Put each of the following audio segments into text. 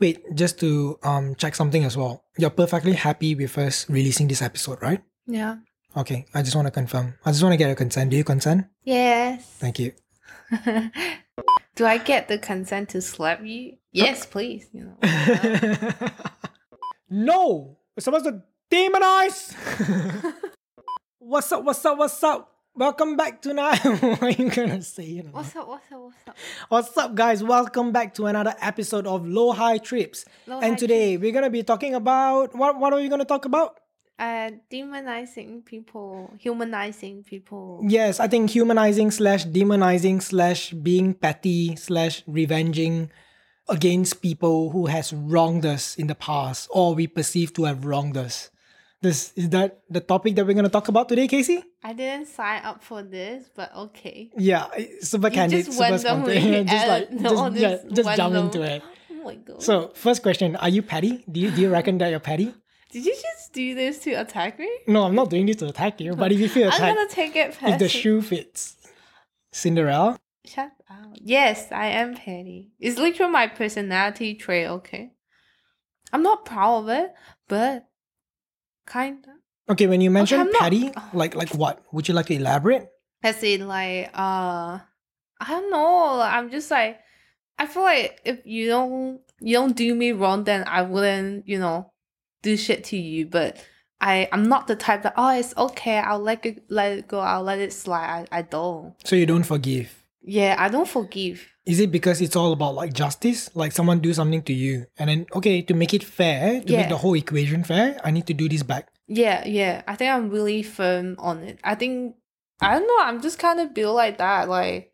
Wait, just to um check something as well. You're perfectly happy with us releasing this episode, right? Yeah. Okay, I just want to confirm. I just want to get your consent. Do you consent? Yes. Thank you. Do I get the consent to slap you? Yes, please. You know. no, we're supposed to demonize. what's up? What's up? What's up? Welcome back tonight. what are you gonna say? You know? what's up? What's up? What's up? What's up, guys? Welcome back to another episode of Low High Trips. Low and High today we're gonna be talking about what? What are we gonna talk about? Uh, demonizing people, humanizing people. Yes, I think humanizing slash demonizing slash being petty slash revenging against people who has wronged us in the past or we perceive to have wronged us. This is that the topic that we're gonna talk about today, Casey? I didn't sign up for this, but okay. Yeah, super candid, just super spontaneous. just like just, yeah, just jump into it. Oh my god. So first question, are you petty? Do you do you reckon that you're petty? Did you just do this to attack me? No, I'm not doing this to attack you, but if you feel attacked, I'm gonna take it Personally. if the shoe fits. Cinderella? Shut up. Yes, I am petty. It's literally my personality trait, okay? I'm not proud of it, but kinda. Okay, when you mention I'm not- petty, like like what? Would you like to elaborate? As in like uh I don't know. I'm just like I feel like if you don't you don't do me wrong then I wouldn't, you know, do shit to you. But I I'm not the type that oh it's okay, I'll let it let it go, I'll let it slide. I, I don't. So you don't forgive. Yeah, I don't forgive. Is it because it's all about like justice? Like someone do something to you, and then okay, to make it fair, to Yeah. make the whole equation fair, I need to do this back. Yeah, yeah. I think I'm really firm on it. I think I don't know, I'm just kind of built like that. Like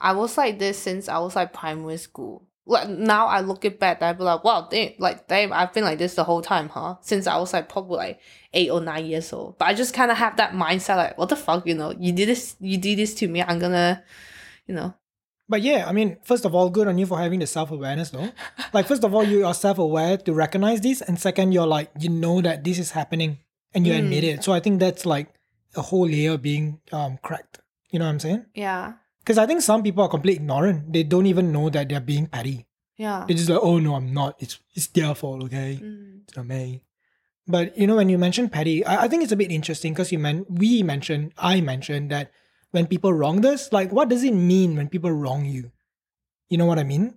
I was like this since I was like primary school. Like now I look it back, i'd be like, wow, damn, like damn, I've been like this the whole time, huh? Since I was like probably like eight or nine years old. But I just kind of have that mindset, like, what the fuck, you know? You did this, you did this to me. I'm gonna, you know. But yeah, I mean, first of all, good on you for having the self awareness, though. like, first of all, you are self aware to recognize this, and second, you're like, you know that this is happening, and you Mm. admit it. So I think that's like a whole layer being um cracked. You know what I'm saying? Yeah, Because I think some people are completely ignorant. They don't even know that they're being petty. yeah. They're just like, oh no, I'm not. It's it's their fault, okay? Mm. It's not me. But you know, when you mention petty, I, I think it's a bit interesting because you meant we mentioned, I mentioned that when people wrong us, like what does it mean when people wrong you? You know what I mean?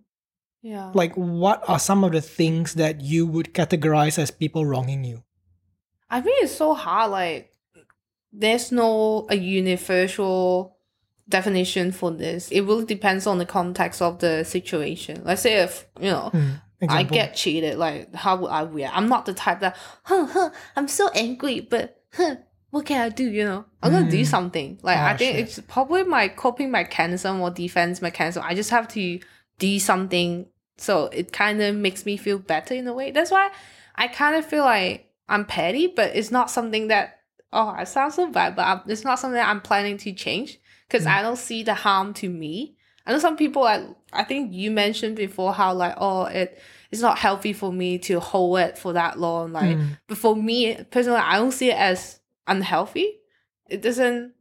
Yeah. Like what are some of the things that you would categorize as people wronging you? I think it's so hard. Like, there's no a universal definition for this. It really depends on the context of the situation. Let's say if you know Hmm, I get cheated, like how would I react? I'm not the type that, huh, huh, I'm so angry, but huh, what can I do? You know, I'm gonna do Mm. something. Like I Ah, think shit. it's probably my coping mechanism or defense mechanism. I just have to do something, so it kind of makes me feel better in a way. That's why I kind of feel like I'm petty, but it's not something that oh, I sound so bad, but I'm, it's not something that I'm planning to change because Mm. I don't see the harm to me. I know some people like I think you mentioned before how like oh it it's not healthy for me to hold it for that long. Like Mm. but for me personally I don't see it as unhealthy. It doesn't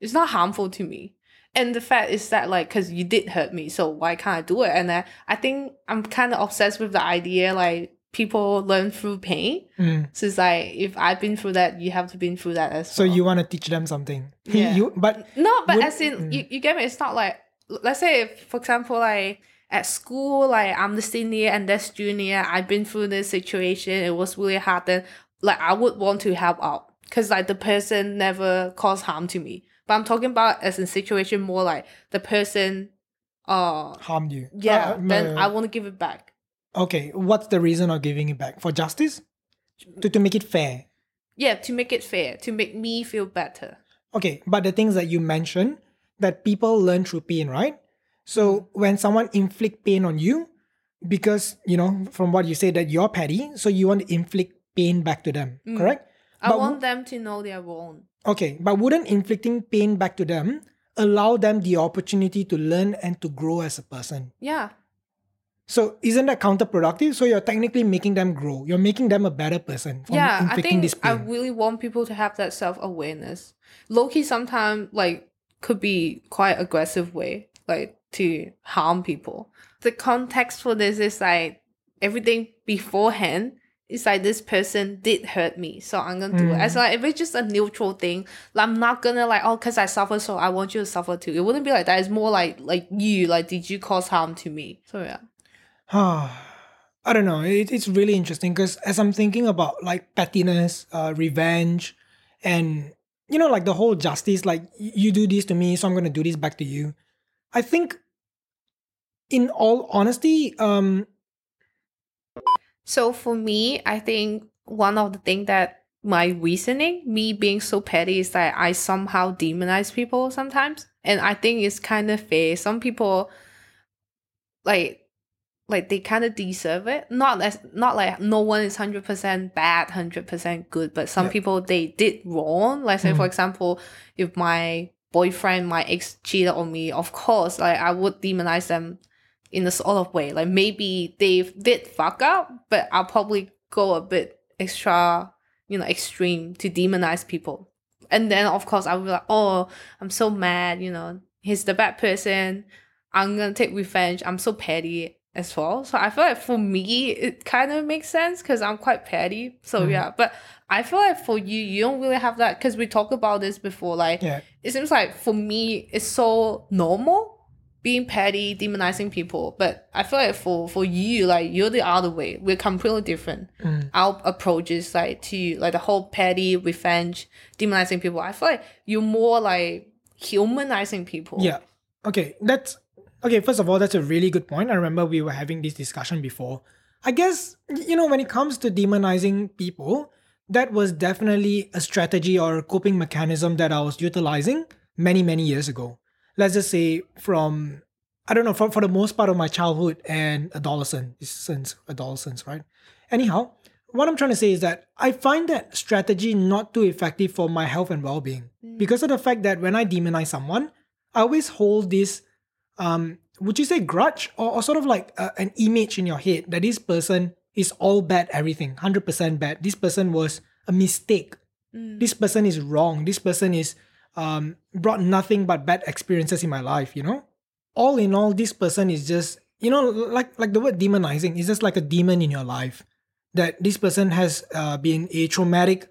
it's not harmful to me. And the fact is that like because you did hurt me, so why can't I do it? And I, I think I'm kind of obsessed with the idea like people learn through pain. Mm. So it's like if I've been through that, you have to been through that as So well. So you want to teach them something. Yeah. you, but No, but Would- as in mm. you, you get me. It's not like let's say if, for example like at school like I'm the senior and that's junior. I've been through this situation. It was really hard. Then like I would want to help out because like the person never caused harm to me. But I'm talking about as a situation more like the person. Uh harmed you. yeah. Uh, then I want to give it back. Okay, what's the reason of giving it back? For justice? To, to make it fair. Yeah, to make it fair, to make me feel better. Okay, but the things that you mentioned that people learn through pain, right? So when someone inflict pain on you, because you know from what you say that you're petty, so you want to inflict pain back to them, Mm. correct? I But want them to know they're wrong. Okay, but wouldn't inflicting pain back to them allow them the opportunity to learn and to grow as a person? Yeah. So isn't that counterproductive? So you're technically making them grow. You're making them a better person from yeah, I think this I really want people to have that self awareness. Loki sometimes like could be quite aggressive way, like to harm people. The context for this is like everything beforehand, it's like this person did hurt me, so I'm gonna do it. As like if it's just a neutral thing, like, I'm not gonna like oh, cause I suffer, so I want you to suffer too. It wouldn't be like that. It's more like like you, like did you cause harm to me? So yeah. Ah, I don't know. It, it's really interesting because as I'm thinking about like pettiness, uh, revenge, and you know, like the whole justice, like you do this to me, so I'm gonna do this back to you. I think, in all honesty, um, So for me, I think one of the things that my reasoning, me being so petty, is that I somehow demonize people sometimes. And I think it's kind of fair. Some people like like they kind of deserve it. Not as not like no one is hundred percent bad, hundred percent good, but some Yeah. people they did wrong. Like say for Mhm. example, if my boyfriend, my ex cheated on me, of course, like I would demonize them in a sort of way. Like maybe they did fuck up, but I'll probably go a bit extra, you know, extreme to demonize people. And then of course I'll be like, oh, I'm so mad, you know, he's the bad person. I'm gonna take revenge. I'm so petty as well. So I feel like for me it kind of makes sense because I'm quite petty. So Mhm. yeah, but I feel like for you, you don't really have that because we talked about this before. Like yeah, it seems like for me it's so normal being petty demonizing people but i feel like for for you like you're the other way we're completely different Mm. our approach is like to like the whole petty revenge demonizing people i feel like you're more like humanizing people yeah. Okay, that's okay. First of all, that's a really good point. I remember we were having this discussion before. I guess you know when it comes to demonizing people, that was definitely a strategy or a coping mechanism that I was utilizing many many years ago. Let's just say from I don't know for, for the most part of my childhood and adolescence since adolescence, right? Anyhow, what I'm trying to say is that I find that strategy not too effective for my health and well-being because of the fact that when I demonize someone, I always hold this um would you say grudge or, or sort of like uh, an image in your head that this person is all bad everything 100% bad this person was a mistake Mm. this person is wrong this person is um brought nothing but bad experiences in my life you know? All in all this person is just you know like like the word demonizing is just like a demon in your life that this person has uh, been a traumatic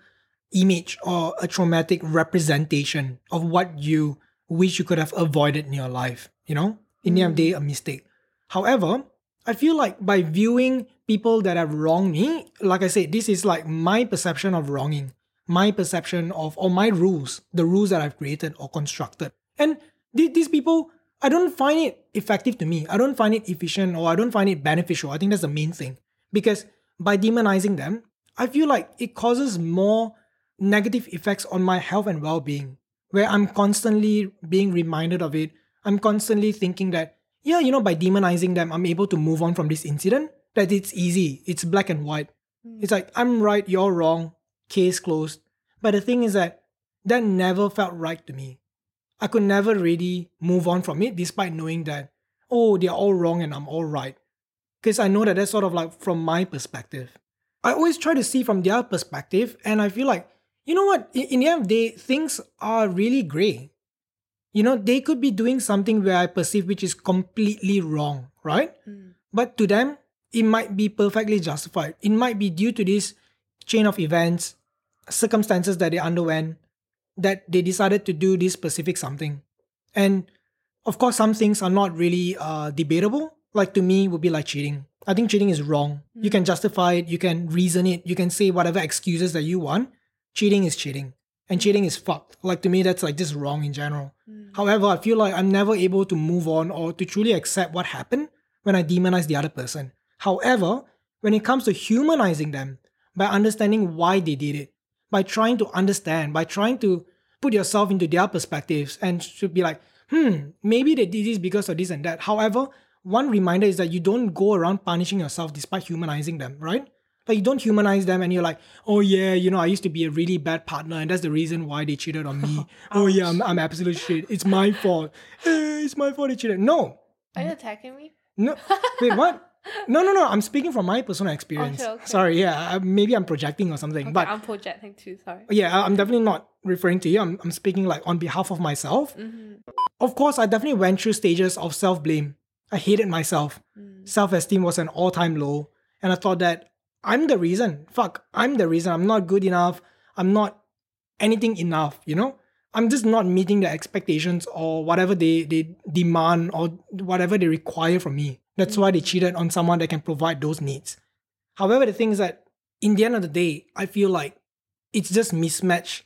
image or a traumatic representation of what you wish you could have avoided in your life you know? In the end of the day a mistake. However i feel like by viewing people that have wronged me like i said this is like my perception of wronging my perception of or my rules the rules that i've created or constructed. And the- these people i don't find it effective to me. I don't find it efficient or i don't find it beneficial. I think that's the main thing. Because by demonizing them i feel like it causes more negative effects on my health and well-being where i'm constantly being reminded of it. I'm constantly thinking that yeah you know by demonizing them i'm able to move on from this incident that it's easy. It's black and white. Hmm. It's like i'm right you're wrong case closed but the thing is that that never felt right to me i could never really move on from it despite knowing that oh they're all wrong and i'm all right because I know that that's sort of like from my perspective. I always try to see from their perspective, and I feel like, you know what, in, in the end of the day, things are really gray. You know, they could be doing something where I perceive which is completely wrong, right? Mm. But to them, it might be perfectly justified. It might be due to this chain of events, circumstances that they underwent, that they decided to do this specific something. And of course, some things are not really uh, debatable. Like to me, would be like cheating. I think cheating is wrong. You can justify it, you can reason it, you can say whatever excuses that you want. Cheating is cheating. And cheating is fucked. Like to me, that's like just wrong in general. However, I feel like I'm never able to move on or to truly accept what happened when I demonize the other person. However, when it comes to humanizing them, by understanding why they did it, by trying to understand, by trying to put yourself into their perspectives and should be like, hmm, maybe they did this because of this and that. However, one reminder is that you don't go around punishing yourself despite humanizing them, right? Like you don't humanize them and you're like, oh yeah, you know, I used to be a really bad partner and that's the reason why they cheated on me. oh yeah, I'm, I'm absolute shit. It's my fault. Eh, it's my fault they cheated. No. are you attacking me No. Wait, what? No, no, no. I'm speaking from my personal experience. Okay, okay. Sorry, yeah. Maybe I'm projecting or something. okay, but i'm projecting too sorry yeah, I'm definitely not referring to you. I'm, I'm speaking like on behalf of myself. mm-hmm. Of course, I definitely went through stages of self blame. I hated myself. Mm. Self esteem was an all time low. And I thought that I'm the reason. Fuck, I'm the reason. I'm not good enough. I'm not anything enough, you know? I'm just not meeting the expectations or whatever they, they demand or whatever they require from me. That's why they cheated on someone that can provide those needs. However, the thing is that in the end of the day, I feel like it's just mismatched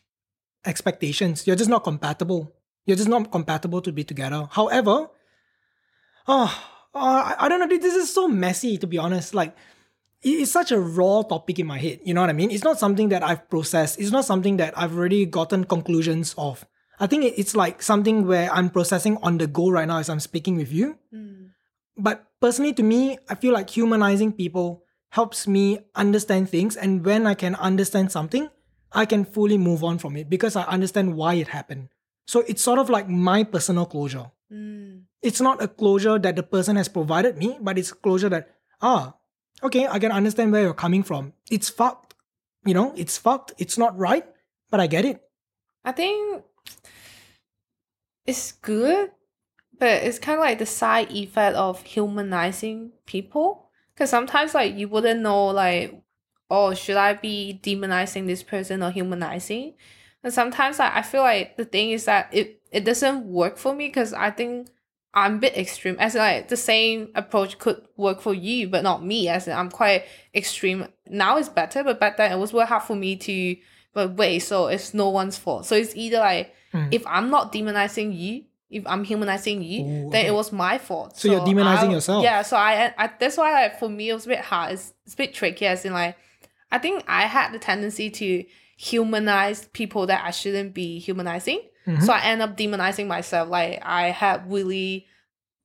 expectations. You're just not compatible. You're just not compatible to be together. However, oh, I, don't know. This is so messy, to be honest. Like, it's such a raw topic in my head. You know what I mean? It's not something that I've processed. It's not something that I've already gotten conclusions of. I think it's like something where I'm processing on the go right now as I'm speaking with you. Mm. But personally, to me, I feel like humanizing people helps me understand things. And when I can understand something, I can fully move on from it because I understand why it happened. So it's sort of like my personal closure. Mm. It's not a closure that the person has provided me, but it's closure that, ah, okay, I can understand where you're coming from. It's fucked. You know, it's fucked. It's not right, but I get it. I think it's good, but it's kind of like the side effect of humanizing people. Because sometimes, like, you wouldn't know, like, oh, should I be demonizing this person or humanizing? And sometimes, like, I feel like the thing is that it, it doesn't work for me because I think I'm a bit extreme. As in, like the same approach could work for you, but not me. As in, I'm quite extreme. Now it's better, but back then it was very hard for me to. But wait, so it's no one's fault. So it's either like Mm. if I'm not demonizing you, if I'm humanizing you, Ooh, then okay. it was my fault. So you're demonizing I- yourself. Yeah. So I, I that's why like for me it was a bit hard. It's, it's a bit tricky. As in like, I think I had the tendency to humanize people that I shouldn't be humanizing. Mhm. So I end up demonizing myself. Like I had really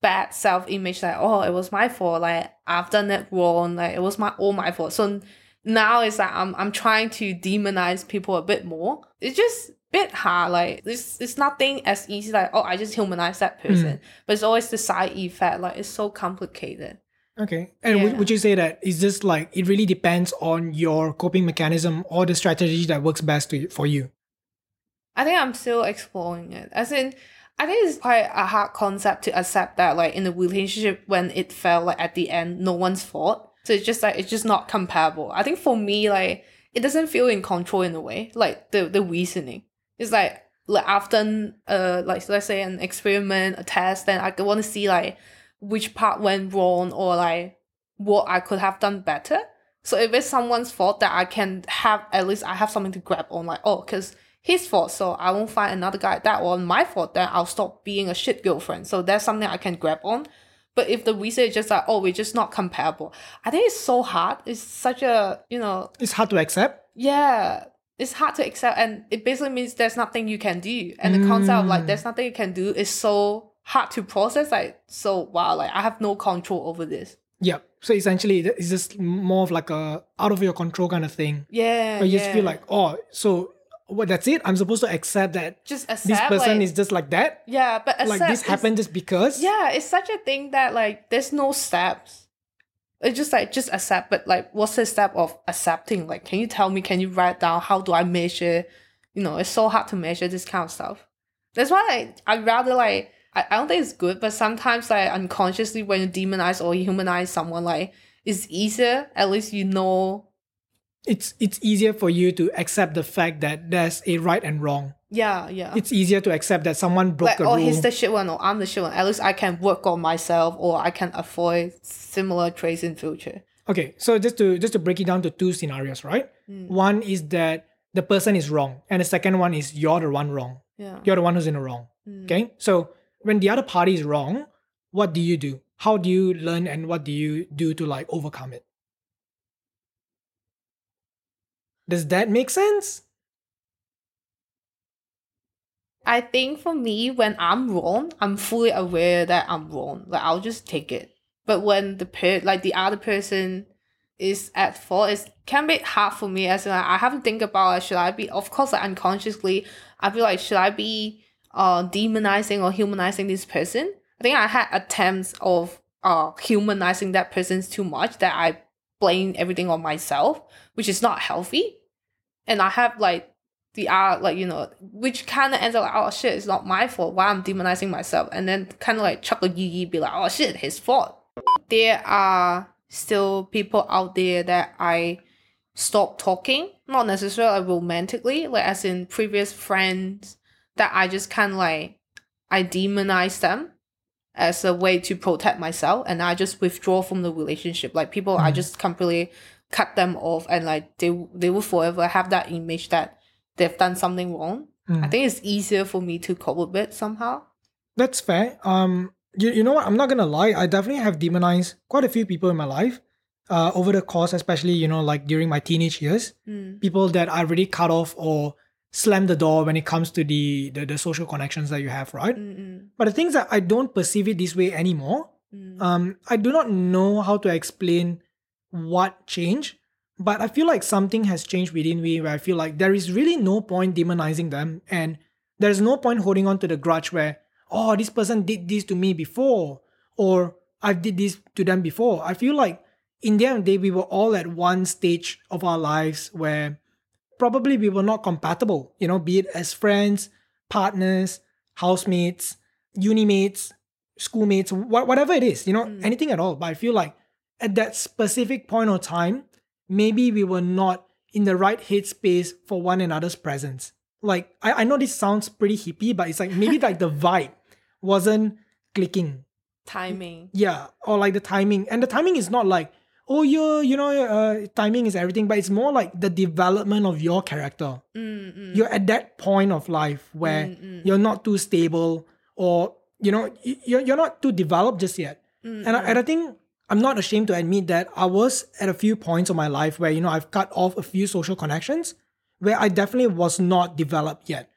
bad self image. Like oh, it was my fault. Like I've done it wrong. Like it was my all my fault. So now it's like I'm I'm trying to demonize people a bit more. It's just bit hard. Like it's it's nothing as easy. Like oh, I just humanize that hmm. person. But it's always the side effect. Like it's so complicated. Okay. And would, Yeah. would you say that it's just like it really depends on your coping mechanism or the strategy that works best to, for you? I think I'm still exploring it. As in, I think it's quite a hard concept to accept that, like in a relationship, when it felt like at the end, no one's fault. So it's just like it's just not comparable. I think for me, like it doesn't feel in control in a way. Like the the reasoning, it's like like after uh like let's say an experiment, a test, then I want to see like which part went wrong or like what I could have done better. So if it's someone's fault, that I can have at least I have something to grab on, like oh, because his fault, so I won't find another guy that, or my fault, then I'll stop being a shit girlfriend. So that's something I can grab on. But if the reason is just like oh, we're just not comparable, I think it's so hard. It's such a you know It's hard to accept. yeah. It's hard to accept, and it basically means there's nothing you can do. And the concept of like Mm. there's nothing you can do is so hard to process. Like so, wow, like I have no control over this. Yeah. So essentially, it's just more of like a out of your control kind of thing. Yeah, But you yeah. just feel like, oh, so what? That's it. I'm supposed to accept that just accept this person like, is just like that. yeah, but accept Like this happened just because. Yeah, it's such a thing that like there's no steps. It's just like just accept, but like what's the step of accepting? Like, can you tell me? Can you write down? How do I measure? You know, it's so hard to measure this kind of stuff. That's why like I'd rather like I, I don't think it's good, but sometimes like unconsciously when you demonize or you humanize someone, like it's easier. At least you know. It's it's easier for you to accept the fact that there's a right and wrong. Yeah, yeah. It's easier to accept that someone broke like, a oh, rule. he's the shit one, or I'm the shit one. At least I can work on myself, or I can avoid similar traits in future. Okay, so just to just to break it down to two scenarios, right? Mm. One is that the person is wrong, and the second one is you're the one wrong. Yeah. You're the one who's in the wrong. Mm. Okay, so when the other party is wrong, what do you do? How do you learn, and what do you do to like overcome it? Does that make sense? I think for me, when I'm wrong, I'm fully aware that I'm wrong. Like I'll just take it. But when the per like the other person is at fault, it can be hard for me as in, like, I have to think about like, should I be of course like unconsciously I feel like should I be uh demonizing or humanizing this person? I think I had attempts of uh humanizing that person too much that I blame everything on myself, which is not healthy. And I have like the art, like you know, which kind of ends up like, oh shit, it's not my fault. Why I'm demonizing myself, and then kind of like chuckle a yee yee, be like, oh shit, his fault. There are still people out there that I stop talking, not necessarily romantically, like as in previous friends that I just kind of like I demonize them as a way to protect myself and I just withdraw from the relationship. Like people I Mm. just completely cut them off and like they they will forever have that image that they've done something wrong. I Mm. think it's easier for me to cope with it somehow. That's fair. Um, you, you know what? I'm not gonna lie. I definitely have demonized quite a few people in my life, uh, over the course, especially you know, like during my teenage years. Mm. People that I really cut off or slam the door when it comes to the the, the social connections that you have, right? Mm-mm. But the things that I don't perceive it this way anymore. Mm. Um, I do not know how to explain what changed, but I feel like something has changed within me where I feel like there is really no point demonizing them and there's no point holding on to the grudge where, oh, this person did this to me before or I did this to them before. I feel like in the end of the day, we were all at one stage of our lives where probably we were not compatible, you know, be it as friends, partners, housemates, uni mates, schoolmates, wha- whatever it is, you know, Mm. anything at all. But I feel like at that specific point of time, maybe we were not in the right headspace for one another's presence. Like, I, I know this sounds pretty hippie, but it's like maybe like the vibe wasn't clicking. Timing. Yeah, or like the timing. And the timing is not like, oh, yeah, you know, uh, timing is everything, but it's more like the development of your character Mm-mm. you're at that point of life where Mm-mm. you're not too stable or you know you're, you're not too developed just yet and I, and I think i'm not ashamed to admit that i was at a few points of my life where you know i've cut off a few social connections where i definitely was not developed yet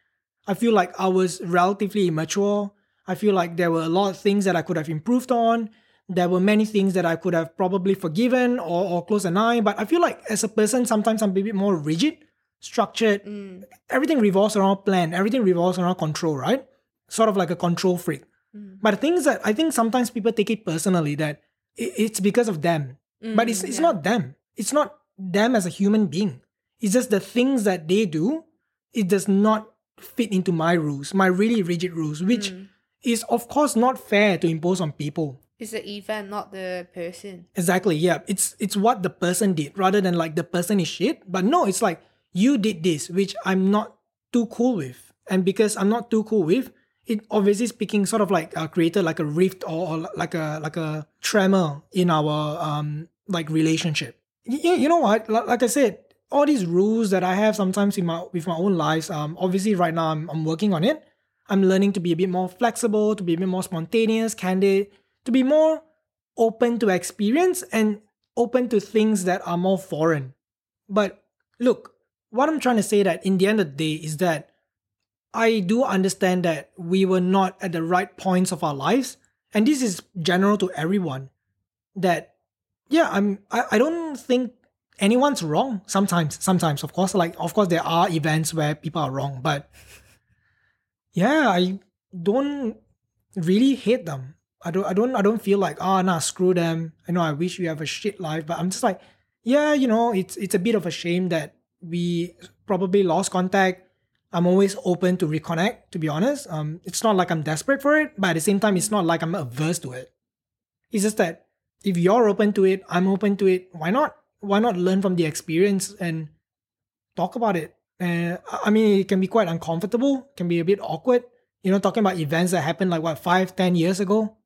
i feel like i was relatively immature i feel like there were a lot of things that i could have improved on there were many things that i could have probably forgiven or, or closed an eye but i feel like as a person sometimes i'm a bit more rigid structured Mm. everything revolves around plan, everything revolves around control, right? Sort of like a control freak. Mm. But the thing is that I think sometimes people take it personally that it's because of them. but it's, Mm, it's yeah. not them. It's not them as a human being. It's just the things that they do, it does not fit into my rules, my really rigid rules, which Mm. is of course not fair to impose on people. It's the event, not the person. Exactly. Yeah. It's it's what the person did rather than like the person is shit. But no, it's like you did this, which I'm not too cool with, and because I'm not too cool with, it obviously speaking sort of like uh, created like a rift or, or like a like a tremor in our um like relationship. You, you know what? Like, I said, all these rules that I have sometimes in my with my own lives. Um, obviously right now I'm I'm working on it. I'm learning to be a bit more flexible, to be a bit more spontaneous, candid, to be more open to experience and open to things that are more foreign. But look, what I'm trying to say that in the end of the day is that I do understand that we were not at the right points of our lives, and this is general to everyone. That yeah, I'm I, I don't think anyone's wrong. Sometimes, sometimes, of course, like of course there are events where people are wrong, but yeah, I don't really hate them. I don't I don't I don't feel like ah nah screw them. I know I wish you have a shit life, but I'm just like yeah, you know, it's it's a bit of a shame that we probably lost contact. I'm always open to reconnect, to be honest. Um, it's not like I'm desperate for it, but at the same time, it's not like I'm averse to it. It's just that if you're open to it, I'm open to it. Why not? Why not learn from the experience and talk about it? Uh, I I mean, it can be quite uncomfortable, can be a bit awkward. You know, talking about events that happened like what five, ten years ago.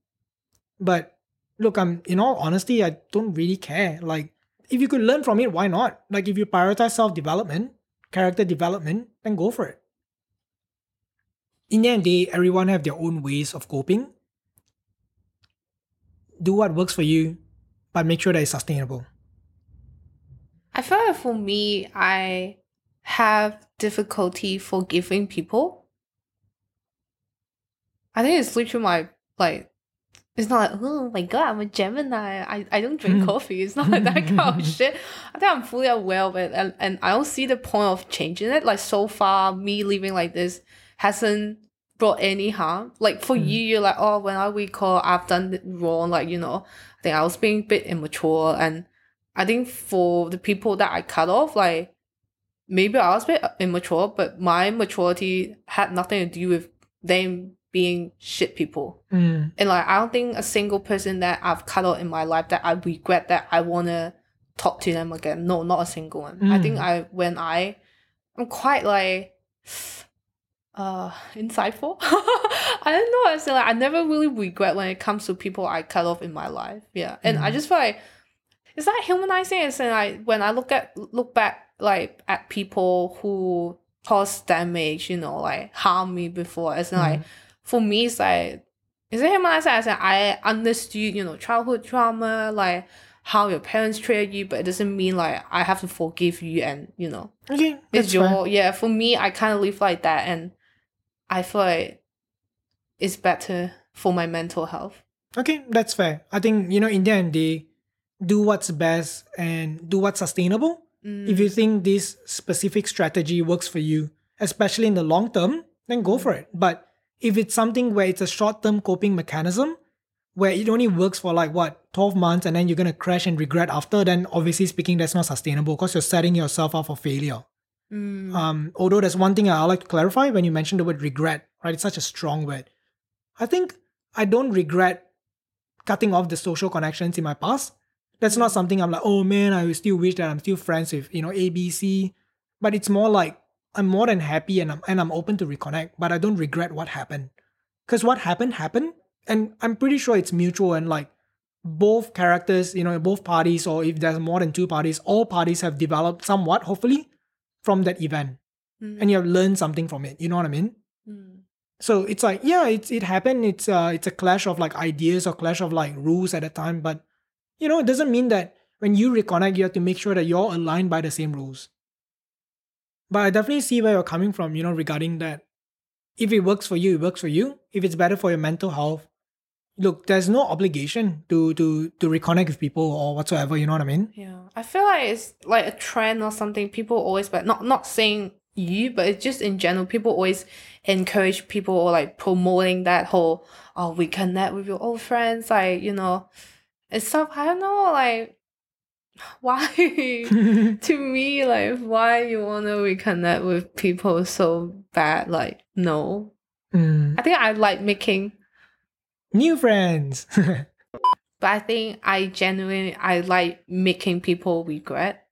But look, I'm in all honesty, I don't really care. Like, if you could learn from it, why not? Like, if you prioritize self development, character development, then go for it. In the end day, everyone have their own ways of coping. Do what works for you, but make sure that it's sustainable. I feel like for me, I have difficulty forgiving people. I think it's literally my like. It's not like oh my god, I'm a Gemini. I, I don't drink Mm. coffee. It's not like that kind of shit. I think I'm fully aware of it, and, and I don't see the point of changing it. Like so far, me living like this hasn't brought any harm. Like for Mm. you, you're like oh when I recall I've done it wrong. Like you know, I think I was being a bit immature, and I think for the people that I cut off, like maybe I was a bit immature, but my maturity had nothing to do with them being shit people. Mm. And like I don't think a single person that I've cut out in my life that I regret that I wanna talk to them again. No, not a single one. I think Mm. I when I I'm quite like uh insightful. I don't know. I say like I never really regret when it comes to people I cut off in my life. Yeah. And I Mhm. just feel like it's like humanizing it's like when I look at look back like at people who caused damage, you know, like harm me before. It's like for me it's like is it humanizing as in I said I understood, you know, childhood trauma, like how your parents treated you, but it doesn't mean like I have to forgive you and you know Okay, it's fair. your yeah for me i kind of live like that and i feel like it's better for my mental health Okay, that's fair. I think, you know, in the end, they do what's best and do what's sustainable. If you mm. think this specific strategy works for you, especially in the long term, then go for it. But if it's something where it's a short term coping mechanism, where it only works for like what, 12 months and then you're going to crash and regret after, then obviously speaking, that's not sustainable because you're setting yourself up for failure. Mm. Um, although there's one thing I like to clarify when you mentioned the word regret, right? It's such a strong word. I think I don't regret cutting off the social connections in my past. That's not something I'm like, oh man, I still wish that I'm still friends with, you know, ABC. But it's more like I'm more than happy and I'm and I'm open to reconnect, but I don't regret what happened. Because what happened happened. And I'm pretty sure it's mutual and like both characters, you know, both parties, or if there's more than two parties, all parties have developed somewhat, hopefully, from that event. Mm. And you have learned something from it. You know what I mean? Mm. So it's like, yeah, it's it happened. It's uh it's a clash of like ideas or clash of like rules at a time. But you know, it doesn't mean that when you reconnect, you have to make sure that you're aligned by the same rules. But I definitely see where you're coming from, you know, regarding that. If it works for you, it works for you. If it's better for your mental health, look, there's no obligation to to to reconnect with people or whatsoever, you know what I mean? yeah i feel like it's like a trend or something people always but not not saying you but it's just in general people always encourage people or like promoting that whole oh we connect with your old friends like you know and stuff i don't know like why to me, like, why you wanna reconnect with people so bad? Like, no. Mm. I think I like making, New friends. but I think I genuinely I like making people regret.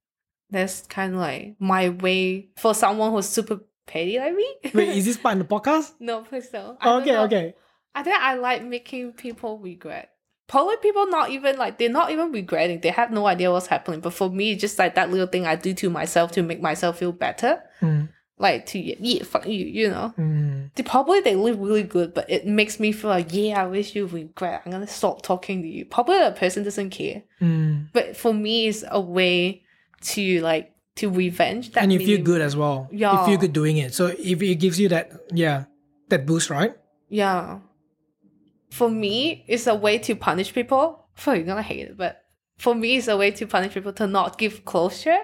That's kind of like my way for someone who's super petty like me. Wait, is this part in the podcast? no, please don't. Okay, know. okay. I think I like making people regret. Probably people not even like they're not even regretting. They have no idea what's happening. But for me, it's just like that little thing I do to myself to make myself feel better. Mm. Like to yeah, fuck you, you know. Mm. They probably they live really good, but it makes me feel like yeah, I wish you regret. I'm gonna stop talking to you. Probably the person doesn't care, Mm. but for me, it's a way to like to revenge that. and you feel good as well. Yeah. You feel good doing it. So if it gives you that, yeah, that boost, right? Yeah. For me, it's a way to punish people. For you're gonna hate it, but for me, it's a way to punish people to not give closure.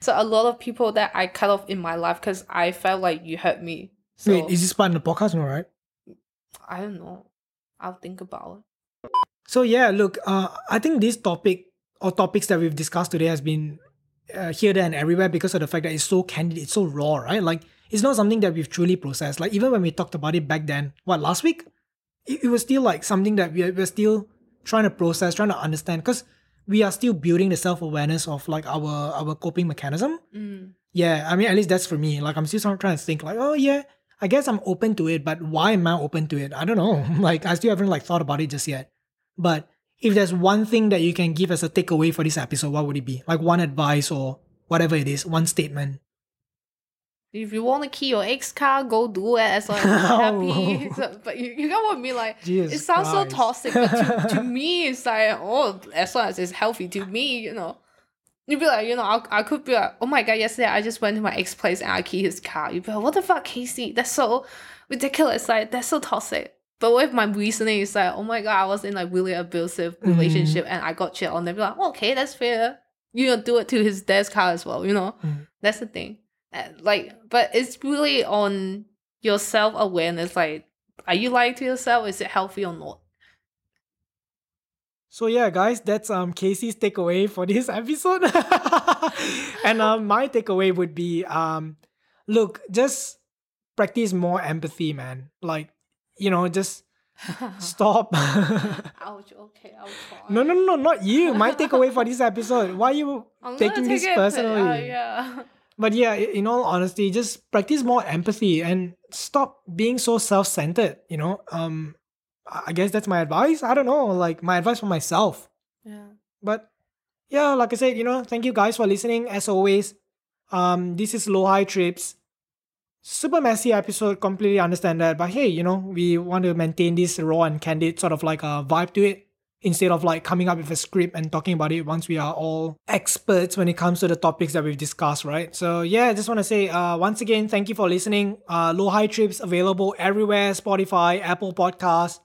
So a lot of people that I cut off in my life because I felt like you hurt me. So Wait, is this part in the podcast? No, right? I don't know. I'll think about it. So yeah, look, uh, I think this topic or topics that we've discussed today has been uh, here, there, and everywhere because of the fact that it's so candid, it's so raw, right? Like it's not something that we've truly processed. Like even when we talked about it back then, what last week, it, it was still like something that we're, we're still trying to process, trying to understand, because we are still building the self awareness of like our our coping mechanism. Mm. Yeah, I mean, at least that's for me. Like, I'm still trying trying to think, like, oh, yeah, I guess I'm open to it, but why am I open to it? I don't know. like, I still haven't, like, thought about it just yet. But if there's one thing that you can give as a takeaway for this episode, what would it be? Like, one advice or whatever it is, one statement. If you want to keep your ex car, go do it as long as you're happy. So, but you, you get what I mean? Like, Jesus it sounds Christ. so toxic, but to, to me, it's like, oh, as long as it's healthy to me, you know. You'd be like, you know, I, I could be like, oh my god, yesterday I just went to my ex place and I keyed his car. You'd be like, what the fuck, Casey? That's so ridiculous. Like, that's so toxic. But with my reasoning, it's like, oh my god, I was in like really abusive Mm. relationship and I got chill. And they'd be like, okay, that's fair. You know, do it to his dad's car as well, you know? Mm. That's the thing. Like, but it's really on your self awareness. Like, are you lying to yourself? Is it healthy or not? So yeah, guys, that's um Casey's takeaway for this episode. and um my takeaway would be um look, just practice more empathy, man. Like you know, just stop. Ouch. Okay, I'll try. no, no, no, not you. My takeaway for this episode. Why are you I'm taking this it, uh, personally? yeah. But yeah, in all honesty, just practice more empathy and stop being so self-centered. You know, um, I guess that's my advice. I don't know, like my advice for myself. Yeah. But yeah, like I said, you know, thank you guys for listening. As always, um, this is Low High Trips. Super messy episode, completely understand that. But hey, you know, we want to maintain this raw and candid sort of like a vibe to it instead of like coming up with a script and talking about it once we are all experts when it comes to the topics that we've discussed, right? So yeah, I just want to say uh, once again, thank you for listening. Uh, Low High Trips available everywhere Spotify, Apple Podcasts,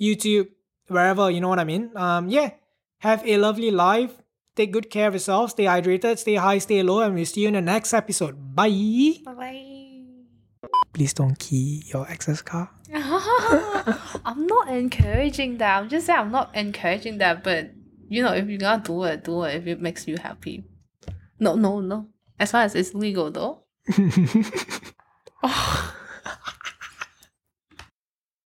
YouTube, wherever, you know what I mean? Um, yeah, have a lovely life. Take good care of yourself. Stay hydrated, stay high, stay low, and we'll see you in the next episode. Bye. Bye. Please don't key your ex's car. I'm not encouraging that. I'm just saying I'm not encouraging that. But you know, if you're gonna do it, do it if it makes you happy. No, no, no. As far as it's legal though. Oh.